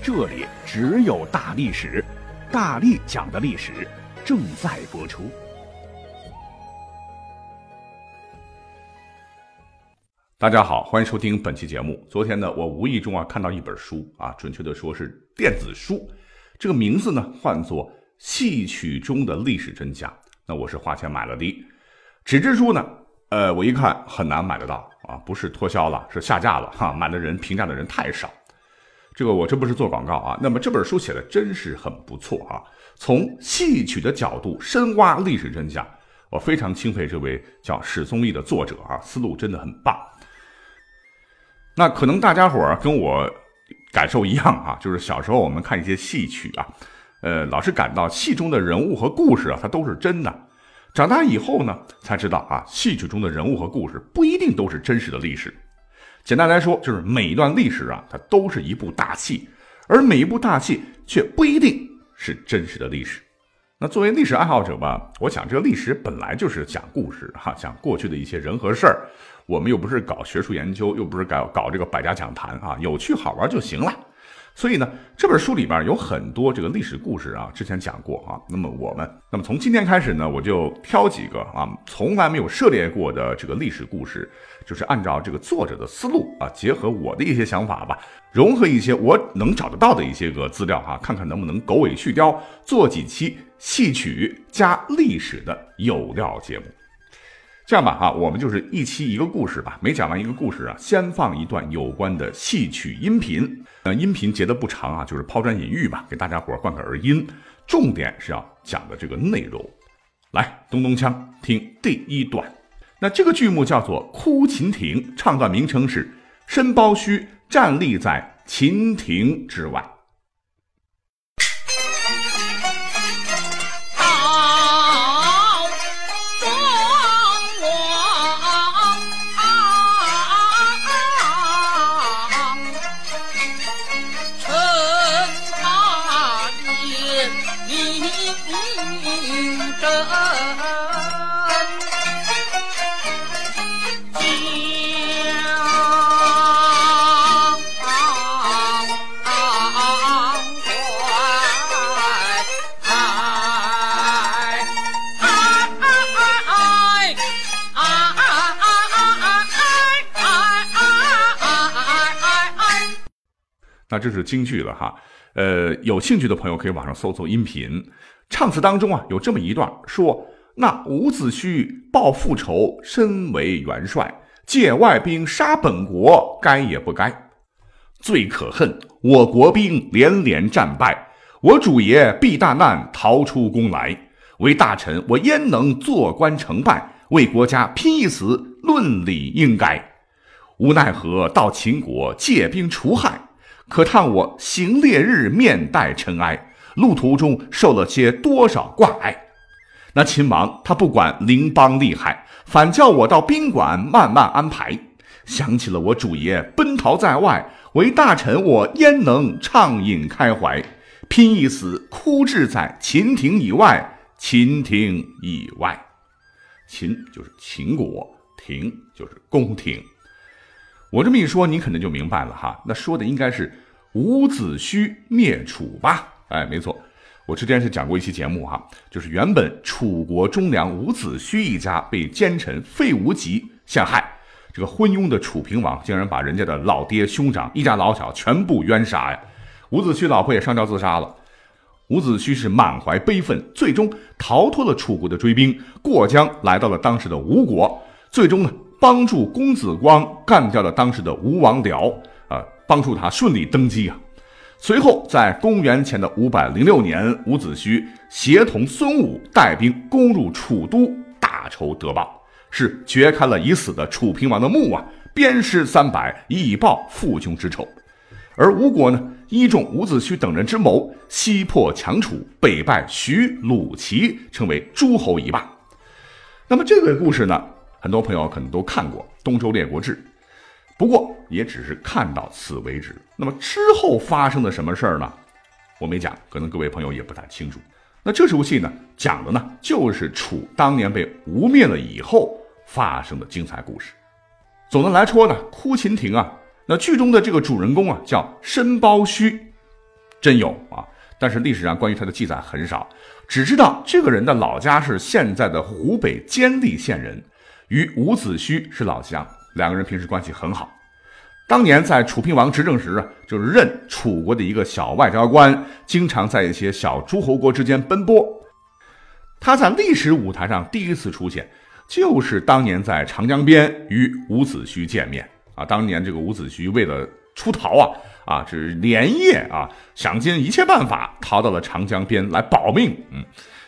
这里只有大历史，大力讲的历史正在播出。大家好，欢迎收听本期节目。昨天呢，我无意中啊看到一本书啊，准确的说是电子书，这个名字呢唤作《戏曲中的历史真相》。那我是花钱买了的，纸质书呢，呃，我一看很难买得到啊，不是脱销了，是下架了哈，买的人评价的人太少。这个我这不是做广告啊，那么这本书写的真是很不错啊，从戏曲的角度深挖历史真相，我非常钦佩这位叫史宗义的作者啊，思路真的很棒。那可能大家伙儿跟我感受一样啊，就是小时候我们看一些戏曲啊，呃，老是感到戏中的人物和故事啊，它都是真的。长大以后呢，才知道啊，戏曲中的人物和故事不一定都是真实的历史。简单来说，就是每一段历史啊，它都是一部大戏，而每一部大戏却不一定是真实的历史。那作为历史爱好者吧，我想这个历史本来就是讲故事哈，讲过去的一些人和事儿。我们又不是搞学术研究，又不是搞搞这个百家讲坛啊，有趣好玩就行了。所以呢，这本书里边有很多这个历史故事啊，之前讲过啊。那么我们，那么从今天开始呢，我就挑几个啊，从来没有涉猎过的这个历史故事，就是按照这个作者的思路啊，结合我的一些想法吧，融合一些我能找得到的一些个资料哈，看看能不能狗尾续貂，做几期戏曲加历史的有料节目。这样吧，哈，我们就是一期一个故事吧。每讲完一个故事啊，先放一段有关的戏曲音频。那音频截的不长啊，就是抛砖引玉吧，给大家伙灌个耳音。重点是要讲的这个内容。来，咚咚锵，听第一段。那这个剧目叫做《哭秦亭》，唱段名称是“申包胥站立在秦亭之外”。那这是京剧了哈，呃，有兴趣的朋友可以网上搜搜音频。唱词当中啊，有这么一段说：“那伍子胥报父仇，身为元帅，借外兵杀本国，该也不该？最可恨，我国兵连连战败，我主爷避大难，逃出宫来。为大臣，我焉能坐观成败？为国家拼一死，论理应该。无奈何到秦国借兵除害。”可叹我行烈日，面带尘埃，路途中受了些多少挂碍。那秦王他不管邻邦利害，反叫我到宾馆慢慢安排。想起了我主爷奔逃在外，为大臣我焉能畅饮开怀？拼一死，哭至在秦庭以外，秦庭以外。秦就是秦国，庭就是宫廷。我这么一说，你可能就明白了哈。那说的应该是伍子胥灭楚吧？哎，没错，我之前是讲过一期节目哈，就是原本楚国忠良伍子胥一家被奸臣费无极陷害，这个昏庸的楚平王竟然把人家的老爹兄长一家老小全部冤杀呀！伍子胥老婆也上吊自杀了。伍子胥是满怀悲愤，最终逃脱了楚国的追兵，过江来到了当时的吴国，最终呢。帮助公子光干掉了当时的吴王僚，啊，帮助他顺利登基啊。随后，在公元前的五百零六年，伍子胥协同孙武带兵攻入楚都，大仇得报，是掘开了已死的楚平王的墓啊，鞭尸三百，以报父兄之仇。而吴国呢，依中伍子胥等人之谋，西破强楚，北败徐、鲁、齐，成为诸侯一霸。那么这个故事呢，很多朋友可能都看过《东周列国志》，不过也只是看到此为止。那么之后发生的什么事儿呢？我没讲，可能各位朋友也不太清楚。那这出戏呢，讲的呢就是楚当年被吴灭了以后发生的精彩故事。总的来说呢，哭秦庭啊。那剧中的这个主人公啊，叫申包胥，真有啊！但是历史上关于他的记载很少，只知道这个人的老家是现在的湖北监利县人，与伍子胥是老乡，两个人平时关系很好。当年在楚平王执政时啊，就是任楚国的一个小外交官，经常在一些小诸侯国之间奔波。他在历史舞台上第一次出现，就是当年在长江边与伍子胥见面。啊，当年这个伍子胥为了出逃啊，啊，是连夜啊，想尽一切办法逃到了长江边来保命，嗯，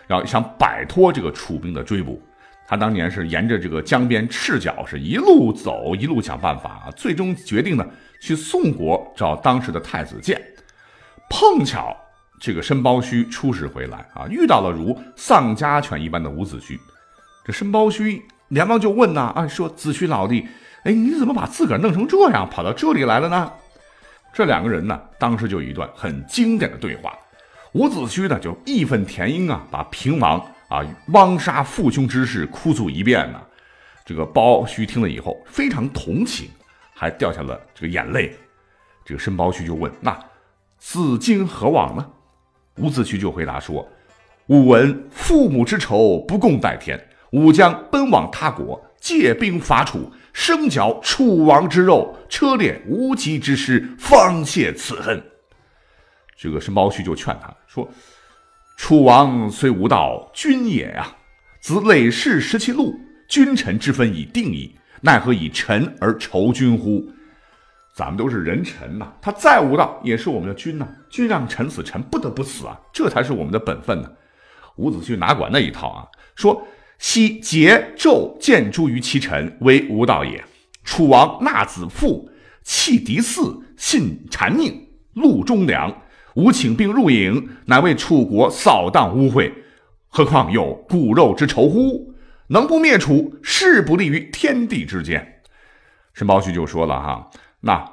然后想摆脱这个楚兵的追捕。他当年是沿着这个江边赤脚，是一路走，一路想办法啊，最终决定呢去宋国找当时的太子建。碰巧这个申包胥出使回来啊，遇到了如丧家犬一般的伍子胥。这申包胥连忙就问呐，啊，说子胥老弟。哎，你怎么把自个儿弄成这样，跑到这里来了呢？这两个人呢，当时就有一段很经典的对话。伍子胥呢，就义愤填膺啊，把平王啊汪杀父兄之事哭诉一遍呢。这个包胥听了以后非常同情，还掉下了这个眼泪。这个申包胥就问：“那子今何往呢？”伍子胥就回答说：“吾闻父母之仇不共戴天，吾将奔往他国，借兵伐楚。”生嚼楚王之肉，车裂无极之师，方泄此恨。这个申包胥就劝他说：“楚王虽无道，君也呀。子累世失其禄，君臣之分已定矣，奈何以臣而仇君乎？咱们都是人臣呐，他再无道，也是我们的君呐。君让臣死，臣不得不死啊，这才是我们的本分呢。”伍子胥哪管那一套啊？说。昔桀纣见诸于其臣，为无道也。楚王纳子父，弃嫡嗣，信谗佞，戮忠良。吾请病入营，乃为楚国扫荡污秽。何况有骨肉之仇乎？能不灭楚，誓不立于天地之间。申包胥就说了哈，那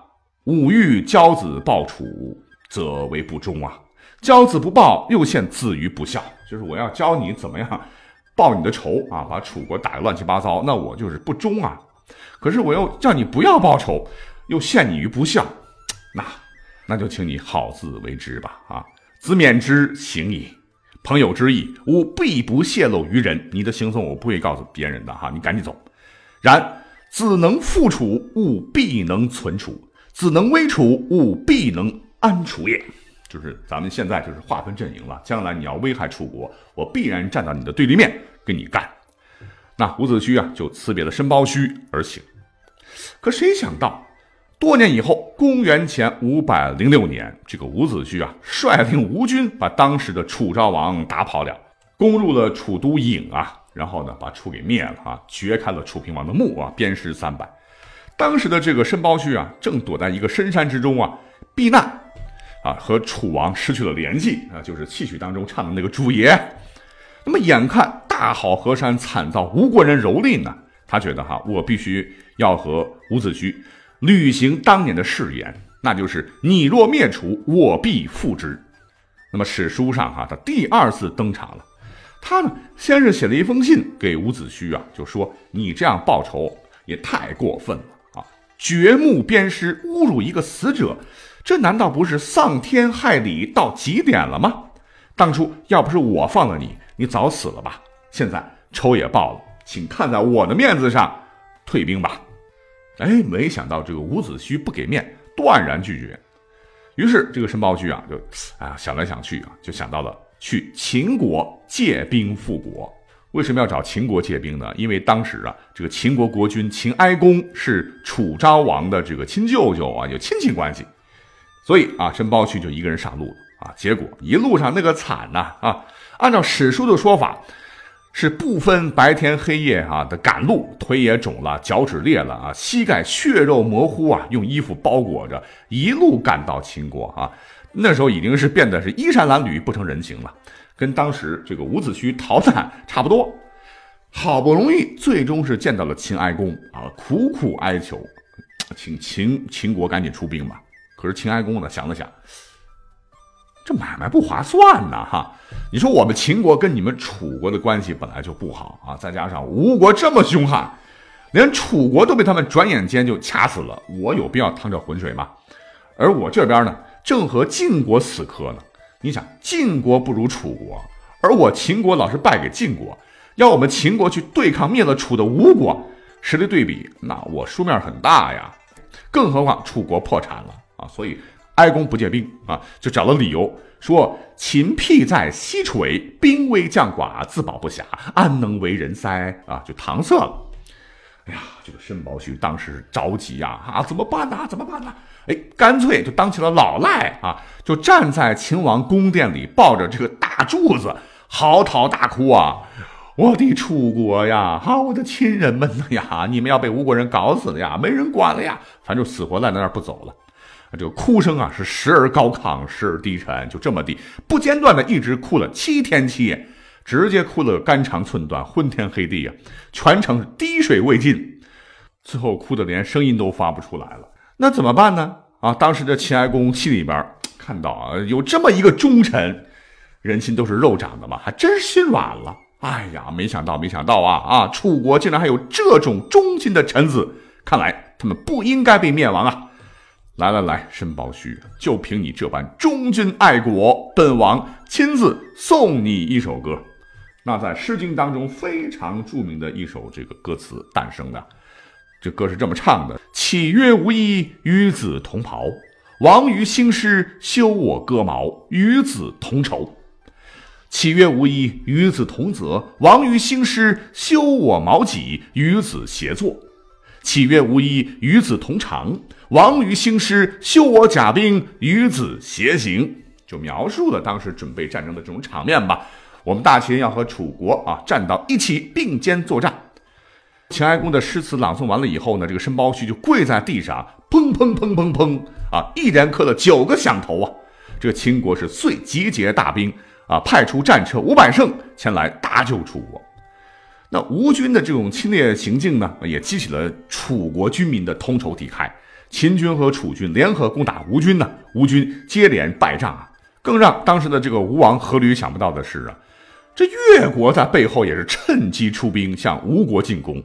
吾欲骄子报楚，则为不忠啊。骄子不报，又陷子于不孝。就是我要教你怎么样。报你的仇啊，把楚国打得乱七八糟，那我就是不忠啊。可是我又叫你不要报仇，又陷你于不孝，那那就请你好自为之吧。啊，子免之行矣。朋友之意，吾必不泄露于人。你的行踪我不会告诉别人的哈，你赶紧走。然子能复楚，吾必能存楚；子能危楚，吾必能安楚也。就是咱们现在就是划分阵营了，将来你要危害楚国，我必然站到你的对立面跟你干。那伍子胥啊，就辞别了申包胥而行。可谁想到，多年以后，公元前五百零六年，这个伍子胥啊，率领吴军把当时的楚昭王打跑了，攻入了楚都郢啊，然后呢，把楚给灭了啊，掘开了楚平王的墓啊，鞭尸三百。当时的这个申包胥啊，正躲在一个深山之中啊，避难。啊，和楚王失去了联系啊，就是戏曲当中唱的那个主爷。那么眼看大好河山惨遭吴国人蹂躏呢，他觉得哈，我必须要和伍子胥履行当年的誓言，那就是你若灭楚，我必复之。那么史书上哈，他第二次登场了。他呢，先是写了一封信给伍子胥啊，就说你这样报仇也太过分了啊，掘墓鞭尸，侮辱一个死者。这难道不是丧天害理到极点了吗？当初要不是我放了你，你早死了吧？现在仇也报了，请看在我的面子上退兵吧。哎，没想到这个伍子胥不给面，断然拒绝。于是这个申包胥啊，就啊想来想去啊，就想到了去秦国借兵复国。为什么要找秦国借兵呢？因为当时啊，这个秦国国君秦哀公是楚昭王的这个亲舅舅啊，有亲戚关系。所以啊，申包胥就一个人上路了啊。结果一路上那个惨呐啊！按照史书的说法，是不分白天黑夜啊的赶路，腿也肿了，脚趾裂了啊，膝盖血肉模糊啊，用衣服包裹着，一路赶到秦国啊。那时候已经是变得是衣衫褴褛、不成人形了，跟当时这个伍子胥逃难差不多。好不容易，最终是见到了秦哀公啊，苦苦哀求，请秦秦国赶紧出兵吧。可是秦哀公呢，想了想，这买卖不划算呐，哈！你说我们秦国跟你们楚国的关系本来就不好啊，再加上吴国这么凶悍，连楚国都被他们转眼间就掐死了，我有必要趟这浑水吗？而我这边呢，正和晋国死磕呢。你想，晋国不如楚国，而我秦国老是败给晋国。要我们秦国去对抗灭了楚的吴国，实力对比，那我输面很大呀。更何况楚国破产了啊，所以哀公不借兵啊，就找了理由说秦僻在西陲，兵微将寡，自保不暇，安能为人哉？啊，就搪塞了。哎呀，这个申包胥当时着急呀，啊，怎么办呢？怎么办呢？哎，干脆就当起了老赖啊，就站在秦王宫殿里，抱着这个大柱子，嚎啕大哭啊。我的楚国呀，哈，我的亲人们呀，你们要被吴国人搞死了呀，没人管了呀，反正死活赖在那儿不走了。啊这个哭声啊，是时而高亢，时而低沉，就这么地不间断的一直哭了七天七夜，直接哭了肝肠寸断，昏天黑地呀，全程滴水未进，最后哭的连声音都发不出来了。那怎么办呢？啊，当时的秦哀公心里边看到啊，有这么一个忠臣，人心都是肉长的嘛，还真是心软了。哎呀，没想到，没想到啊啊！楚国竟然还有这种忠心的臣子，看来他们不应该被灭亡啊！来来来，申包胥，就凭你这般忠君爱国，本王亲自送你一首歌。那在《诗经》当中非常著名的一首这个歌词诞生的，这歌是这么唱的：“岂曰无衣，与子同袍。王于兴师，修我戈矛，与子同仇。”岂曰无衣，与子同泽；王于兴师，修我矛戟，与子协作。岂曰无衣，与子同长；王于兴师，修我甲兵，与子偕行。就描述了当时准备战争的这种场面吧。我们大秦要和楚国啊站到一起，并肩作战。秦哀公的诗词朗诵完了以后呢，这个申包胥就跪在地上，砰砰砰砰砰啊，一连磕了九个响头啊。这个秦国是遂集结大兵。啊，派出战车五百乘前来搭救楚国。那吴军的这种侵略行径呢，也激起了楚国军民的同仇敌忾。秦军和楚军联合攻打吴军呢，吴军接连败仗啊。更让当时的这个吴王阖闾想不到的是啊，这越国在背后也是趁机出兵向吴国进攻。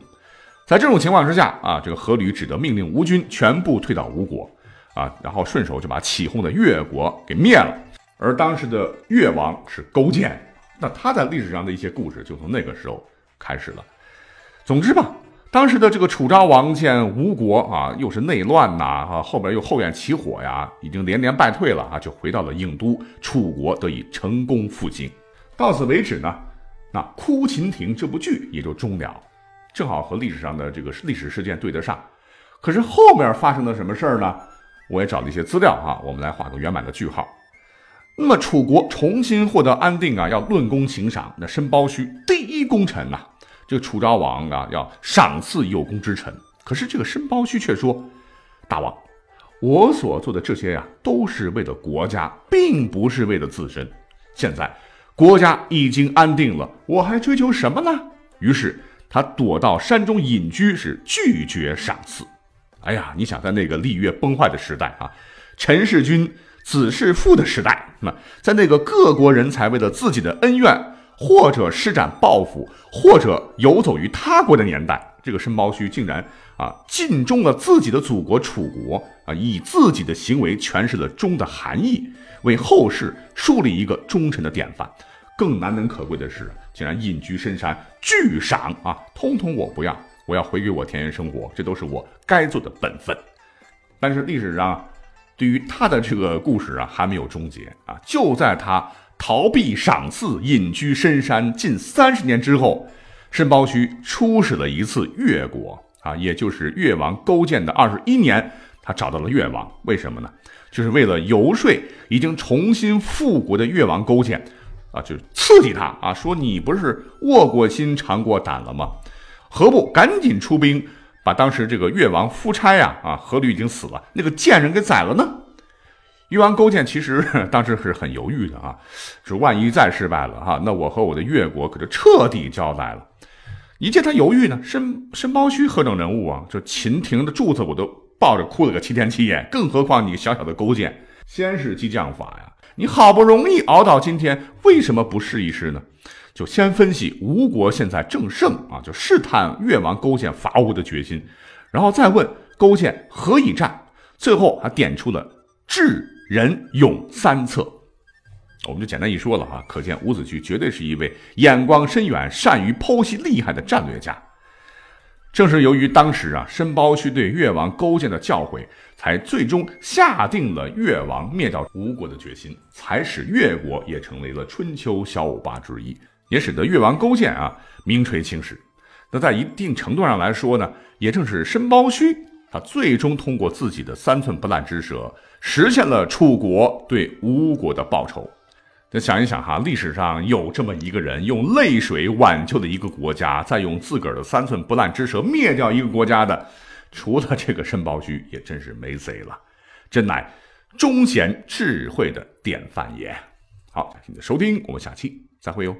在这种情况之下啊，这个阖闾只得命令吴军全部退到吴国啊，然后顺手就把起哄的越国给灭了。而当时的越王是勾践，那他在历史上的一些故事就从那个时候开始了。总之吧，当时的这个楚昭王见吴国啊，又是内乱呐，啊，后边又后院起火呀，已经连连败退了啊，就回到了郢都，楚国得以成功复兴。到此为止呢，那《哭秦亭》这部剧也就终了，正好和历史上的这个历史事件对得上。可是后面发生了什么事儿呢？我也找了一些资料啊，我们来画个圆满的句号。那么楚国重新获得安定啊，要论功行赏。那申包胥第一功臣呐，这个楚昭王啊要赏赐有功之臣。可是这个申包胥却说：“大王，我所做的这些呀，都是为了国家，并不是为了自身。现在国家已经安定了，我还追求什么呢？”于是他躲到山中隐居，是拒绝赏赐。哎呀，你想在那个礼乐崩坏的时代啊，陈世君。子弑父的时代，那在那个各国人才为了自己的恩怨，或者施展报复，或者游走于他国的年代，这个申包胥竟然啊尽忠了自己的祖国楚国啊，以自己的行为诠释了忠的含义，为后世树立一个忠臣的典范。更难能可贵的是，竟然隐居深山，巨赏啊，通通我不要，我要回归我田园生活，这都是我该做的本分。但是历史上。对于他的这个故事啊，还没有终结啊！就在他逃避赏赐、隐居深山近三十年之后，申包胥出使了一次越国啊，也就是越王勾践的二十一年，他找到了越王，为什么呢？就是为了游说已经重新复国的越王勾践，啊，就是刺激他啊，说你不是卧过心尝过胆了吗？何不赶紧出兵，把当时这个越王夫差呀，啊，阖闾已经死了，那个贱人给宰了呢？越王勾践其实 当时是很犹豫的啊，是万一再失败了哈，那我和我的越国可就彻底交代了。一见他犹豫呢，申申包胥何等人物啊？这秦庭的柱子我都抱着哭了个七天七夜，更何况你小小的勾践？先是激将法呀，你好不容易熬到今天，为什么不试一试呢？就先分析吴国现在正盛啊，就试探越王勾践伐吴的决心，然后再问勾践何以战，最后还点出了智。仁勇三策，我们就简单一说了哈。可见伍子胥绝对是一位眼光深远、善于剖析厉害的战略家。正是由于当时啊，申包胥对越王勾践的教诲，才最终下定了越王灭掉吴国的决心，才使越国也成为了春秋小五霸之一，也使得越王勾践啊名垂青史。那在一定程度上来说呢，也正是申包胥。他最终通过自己的三寸不烂之舌，实现了楚国对吴国的报仇。那想一想哈，历史上有这么一个人，用泪水挽救了一个国家，再用自个儿的三寸不烂之舌灭掉一个国家的，除了这个申包胥，也真是没谁了。真乃忠贤智慧的典范也。好，感谢你的收听，我们下期再会哟。